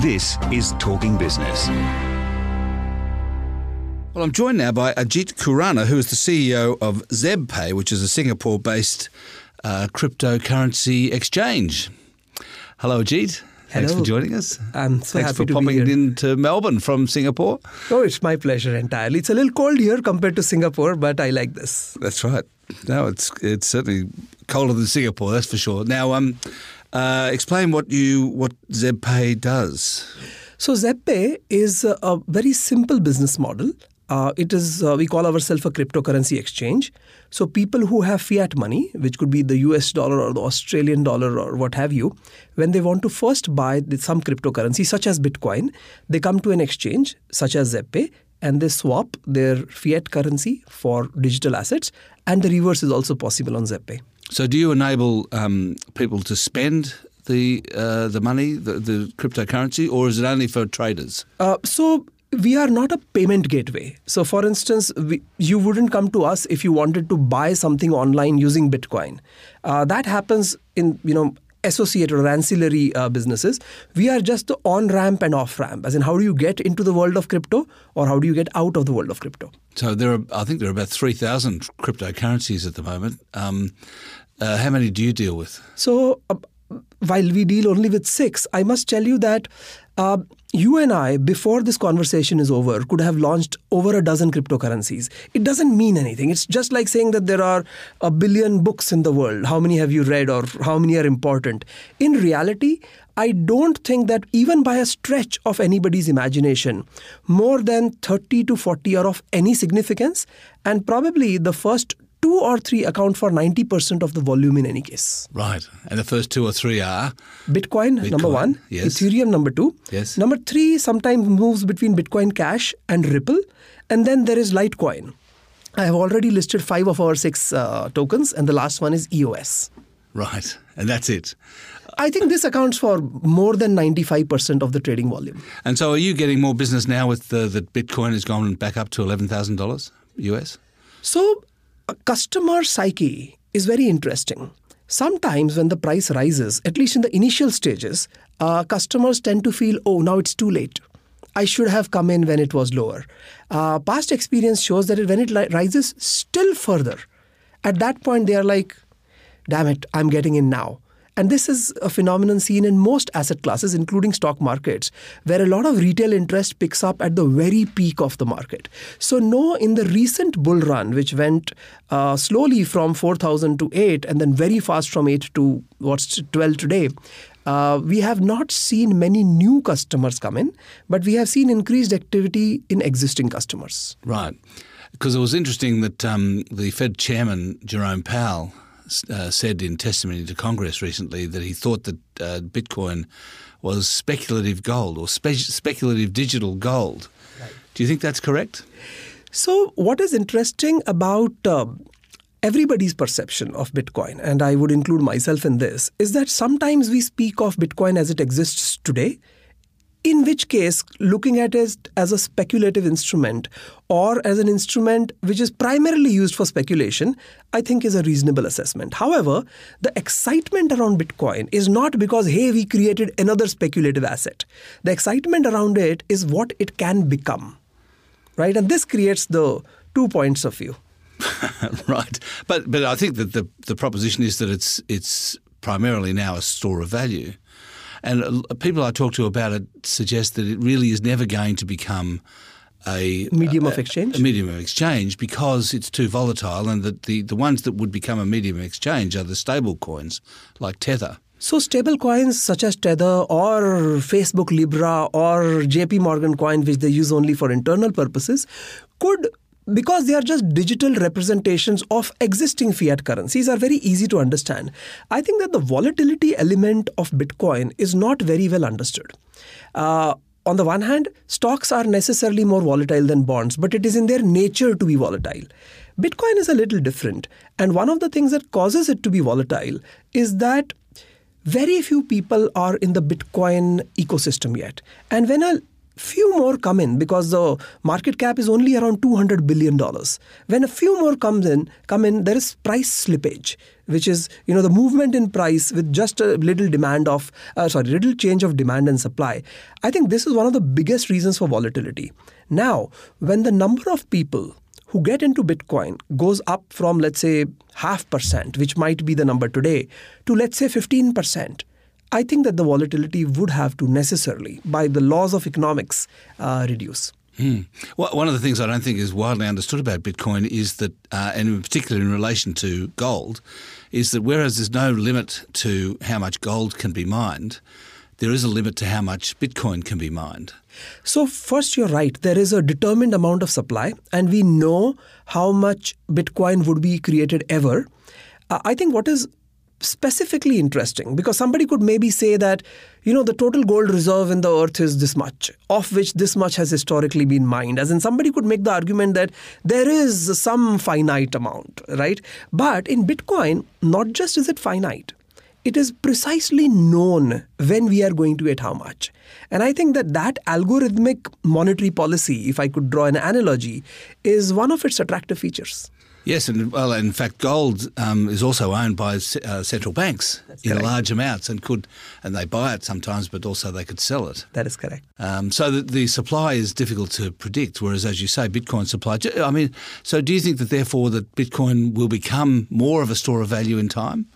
This is Talking Business. Well, I'm joined now by Ajit Khurana, who is the CEO of ZebPay, which is a Singapore based uh, cryptocurrency exchange. Hello, Ajit. Thanks for joining us. I'm so Thanks happy for to be popping here. into Melbourne from Singapore. Oh, it's my pleasure entirely. It's a little cold here compared to Singapore, but I like this. That's right. No, it's it's certainly colder than Singapore, that's for sure. Now, um, uh, explain what you what ZebPay does. So ZebPay is a, very simple business model. Uh, it is uh, we call ourselves a cryptocurrency exchange. So people who have fiat money, which could be the US dollar or the Australian dollar or what have you, when they want to first buy some cryptocurrency such as Bitcoin, they come to an exchange such as ZebPay and they swap their fiat currency for digital assets. And the reverse is also possible on ZebPay. So, do you enable um, people to spend the uh, the money, the, the cryptocurrency, or is it only for traders? Uh, so we are not a payment gateway. So, for instance, we, you wouldn't come to us if you wanted to buy something online using Bitcoin. Uh, that happens in you know associated or ancillary uh, businesses. We are just the on ramp and off ramp. As in, how do you get into the world of crypto, or how do you get out of the world of crypto? So there are, I think there are about three thousand cryptocurrencies at the moment. Um, uh, how many do you deal with? So, uh, while we deal only with six, I must tell you that uh, you and I, before this conversation is over, could have launched over a dozen cryptocurrencies. It doesn't mean anything. It's just like saying that there are a billion books in the world. How many have you read, or how many are important? In reality, I don't think that even by a stretch of anybody's imagination, more than 30 to 40 are of any significance, and probably the first two or three account for 90% of the volume in any case. Right, and the first two or three are Bitcoin, number one, yes. Ethereum number two. Yes. Number three sometimes moves between Bitcoin Cash and Ripple, and then there is Litecoin. I have already listed five of our six uh, tokens, and the last one is EOS. right, and that's it. I think this accounts for more than 95% of the trading volume. And so, are you getting more business now with the, that Bitcoin has gone back up to eleven thousand dollars US? So, a customer psyche is very interesting. Sometimes, when the price rises, at least in the initial stages, uh, customers tend to feel, oh, now it's too late. I should have come in when it was lower. Uh, past experience shows that when it li- rises still further, at that point they are like, damn it, I'm getting in now. And this is a phenomenon seen in most asset classes, including stock markets, where a lot of retail interest picks up at the very peak of the market. So, no, in the recent bull run, which went uh, slowly from 4,000 to 8 and then very fast from 8 to what's 12 today, uh, we have not seen many new customers come in, but we have seen increased activity in existing customers. Right, because it was interesting that um, the Fed chairman Jerome Powell uh, said in testimony to Congress recently that he thought that uh, Bitcoin was speculative gold or spe- speculative digital gold. Do you think that's correct? So, what is interesting about uh, everybody's perception of Bitcoin, and I would include myself in this, is that sometimes we speak of Bitcoin as it exists today, in which case, looking at it as a speculative instrument or as an instrument which is primarily used for speculation, I think is a reasonable assessment. However, the excitement around Bitcoin is not because, hey, we created another speculative asset. The excitement around it is what it can become right? And this creates the two points of view. right, but but I think that the the proposition is that it's it's primarily now a store of value, and people I talk to about it suggest that it really is never going to become a Medium a- of exchange? a medium of exchange because it's too volatile, and that the the ones that would become a medium of exchange are the stable coins like Tether. So stable coins such as Tether or Facebook Libra or JP Morgan coin, which they use only for internal purposes, could because they are just digital representations of existing fiat currencies are very easy to understand. I think that the volatility element of Bitcoin is not very well understood. Uh, on the one hand, stocks are necessarily more volatile than bonds, but it is in their nature to be volatile. Bitcoin is a little different. And one of the things that causes it to be volatile is that very few people are in the Bitcoin ecosystem yet. And when a few more come in because the market cap is only around 200 billion dollars. When a few more comes in come in there is price slippage which is you know the movement in price with just a little demand of uh, sorry little change of demand and supply. I think this is one of the biggest reasons for volatility. Now when the number of people who get into bitcoin goes up from let's say half percent which might be the number today to let's say 15% I think that the volatility would have to necessarily, by the laws of economics, uh, reduce. Hmm. Well, one of the things I don't think is widely understood about Bitcoin is that, uh, and in particular in relation to gold, is that whereas there's no limit to how much gold can be mined, there is a limit to how much Bitcoin can be mined. So, first, you're right. There is a determined amount of supply, and we know how much Bitcoin would be created ever. Uh, I think what is specifically interesting because somebody could maybe say that you know the total gold reserve in the earth is this much of which this much has historically been mined. As in somebody could make the argument that there is some finite amount right? But in bitcoin not just is it finite it is precisely known when we are going to get how much and i think that that algorithmic monetary policy if i could draw an analogy is one of its attractive features Yes, and well, in fact, gold um, is also owned by uh, central banks That's in correct. large amounts, and could and they buy it sometimes, but also they could sell it. That is correct. Um, so the, the, supply is difficult to predict, whereas, as you say, Bitcoin supply. I mean, so do you think that therefore that Bitcoin will become more of a store of value in time?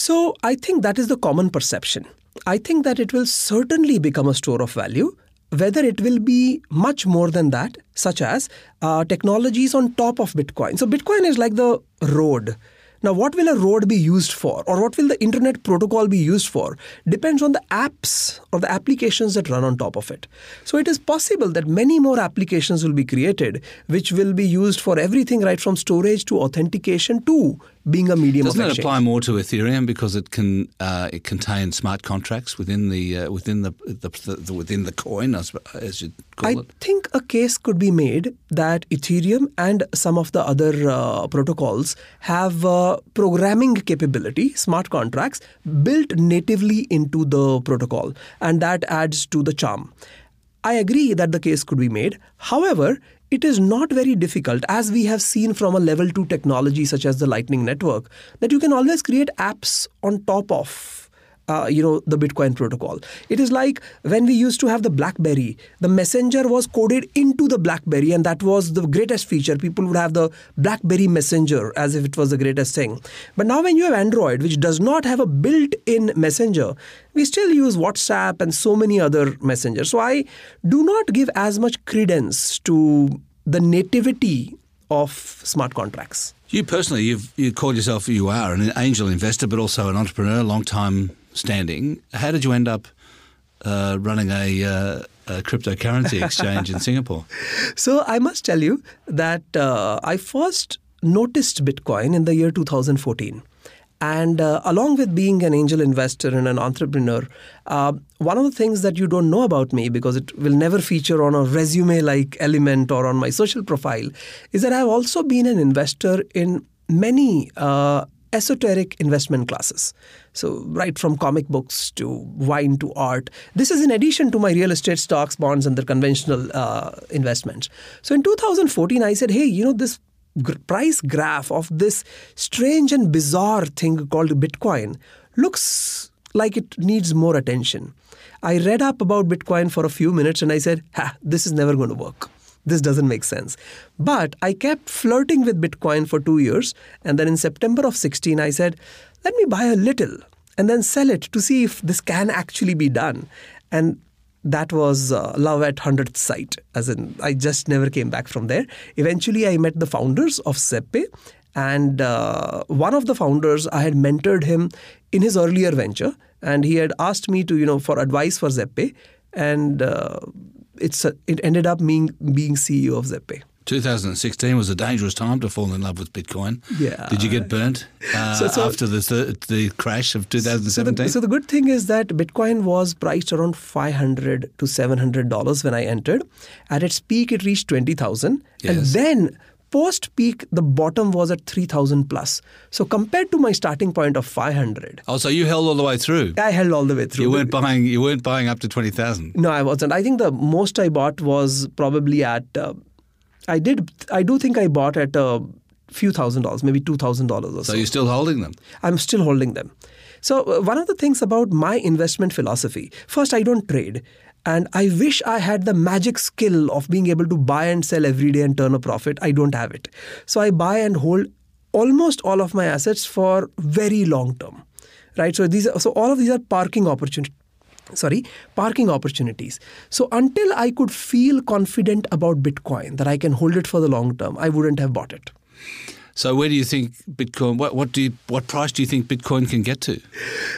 So I think that is the common perception. I think that it will certainly become a store of value whether it will be much more than that, such as uh, technologies on top of Bitcoin. So, Bitcoin is like the road. Now, what will a road be used for, or what will the internet protocol be used for, depends on the apps or the applications that run on top of it. So, it is possible that many more applications will be created, which will be used for everything right from storage to authentication to being a medium Doesn't of it apply more to Ethereum because it can uh, it contains smart contracts within the uh, within the, the, the, within the coin as, as you call I it? I think a case could be made that Ethereum and some of the other uh, protocols have uh, programming capability, smart contracts built natively into the protocol, and that adds to the charm. I agree that the case could be made. However, it is not very difficult, as we have seen from a level 2 technology such as the Lightning Network, that you can always create apps on top of uh, you know the bitcoin protocol. It is like when we used to have the blackberry the messenger was coded into the blackberry and that was the greatest feature. People would have the blackberry messenger as if it was the greatest thing. But now when you have android which does not have a built-in messenger we still use whatsapp and so many other messengers. So i do not give as much credence to the nativity of smart contracts. You personally, you've you called yourself, you are an angel investor, but also an entrepreneur, long time standing. How did you end up uh, running a, uh, a, cryptocurrency exchange in Singapore? So I must tell you that uh, I first noticed Bitcoin in the year 2014. And uh, along with being an angel investor and an entrepreneur, uh, one of the things that you don't know about me, because it will never feature on a resume like element or on my social profile, is that I've also been an investor in many uh, esoteric investment classes. So, right from comic books to wine to art. This is in addition to my real estate stocks, bonds, and the conventional uh, investments. So, in 2014, I said, hey, you know, this price graph of this strange and bizarre thing called Bitcoin looks like it needs more attention. I read up about Bitcoin for a few minutes and I said, ha, this is never going to work this doesn't make sense. But I kept flirting with Bitcoin for two years. And then in September of 16, I said, let me buy a little and then sell it to see if this can actually be done. And that was uh, love at 100th sight, as in, I just never came back from there. Eventually, I met the founders of ZebPay. And uh, one of the founders, I had mentored him in his earlier venture, and he had asked me to, you know, for advice for ZebPay. And uh, it's a, it ended up being being CEO of ZebPay. 2016 was a dangerous time to fall in love with Bitcoin. Yeah. Did you get burnt uh, so, so, after the the crash of 2017? So the, so the, good thing is that Bitcoin was priced around 500 to 700 dollars when I entered. At its peak, it reached 20,000, yes. and then post peak, the bottom was at 3000 plus. So compared to my starting point of 500, Oh, so you held all the way through. I held all the way through. You weren't buying. You weren't buying up to twenty thousand. No, I wasn't. I think the most I bought was probably at. Uh, I did. I do think I bought at a few thousand dollars, maybe two thousand dollars or so. So you're still holding them. I'm still holding them. So uh, one of the things about my investment philosophy, first, I don't trade. And I wish I had the magic skill of being able to buy and sell every day and turn a profit. I don't have it. So I buy and hold almost all of my assets for very long term. Right? So these are, so all of these are parking opportunities sorry parking opportunities so until i could feel confident about bitcoin that i can hold it for the long term i wouldn't have bought it So where do you think Bitcoin? What what do you, what price do you think Bitcoin can get to?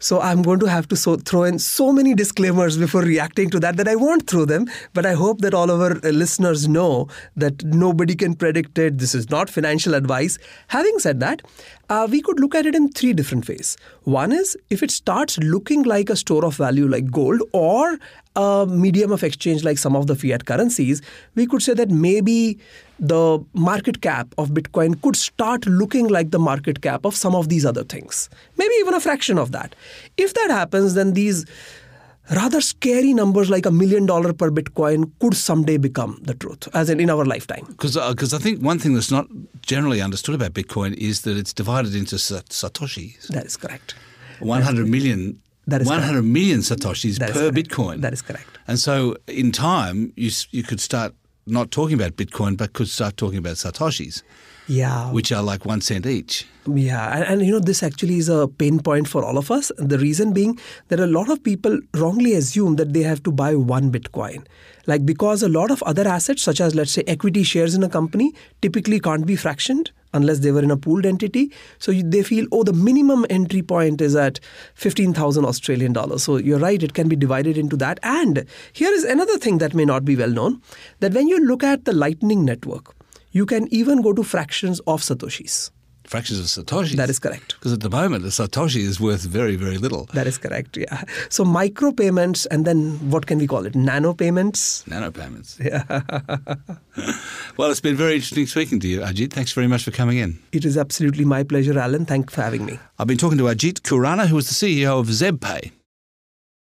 So I'm going to have to so, throw in so many disclaimers before reacting to that that I won't throw them. But I hope that all of our uh, listeners know that nobody can predict it. This is not financial advice. Having said that, uh, we could look at it in three different ways. One is if it starts looking like a store of value like gold or a medium of exchange like some of the fiat currencies, we could say that maybe the market cap of Bitcoin could start looking like the market cap of some of these other things. Maybe even a fraction of that. If that happens, then these rather scary numbers like a million dollar per Bitcoin could someday become the truth, as in in our lifetime. Because because uh, I think one thing that's not generally understood about Bitcoin is that it's divided into sa- satoshis. That is correct. One hundred million. That is correct. One hundred million satoshis That per. Bitcoin. That is correct. And so, in time, you you could start not talking about Bitcoin, but could start talking about satoshis, Yeah. which are like one cent each. Yeah, and, and you know, this actually is a pain point for all of us. The reason being that a lot of people wrongly assume that they have to buy one Bitcoin. Like, because a lot of other assets, such as let's say equity shares in a company, typically can't be fractioned unless they were in a pooled entity. So you, they feel, oh, the minimum entry point is at 15,000 Australian dollars. So you're right, it can be divided into that. And here is another thing that may not be well known that when you look at the Lightning Network, you can even go to fractions of Satoshis. Fractions of satoshis. That is correct. Because at the moment, a satoshi is worth very, very little. That is correct. Yeah. So micro payments and then what can we call it? Nano payments. Nano payments. Yeah. well, it's been very interesting speaking to you, Ajit. Thanks very much for coming in. It is absolutely my pleasure, Alan. Thanks for having me. I've been talking to Ajit Khurana, who is the CEO of ZebPay.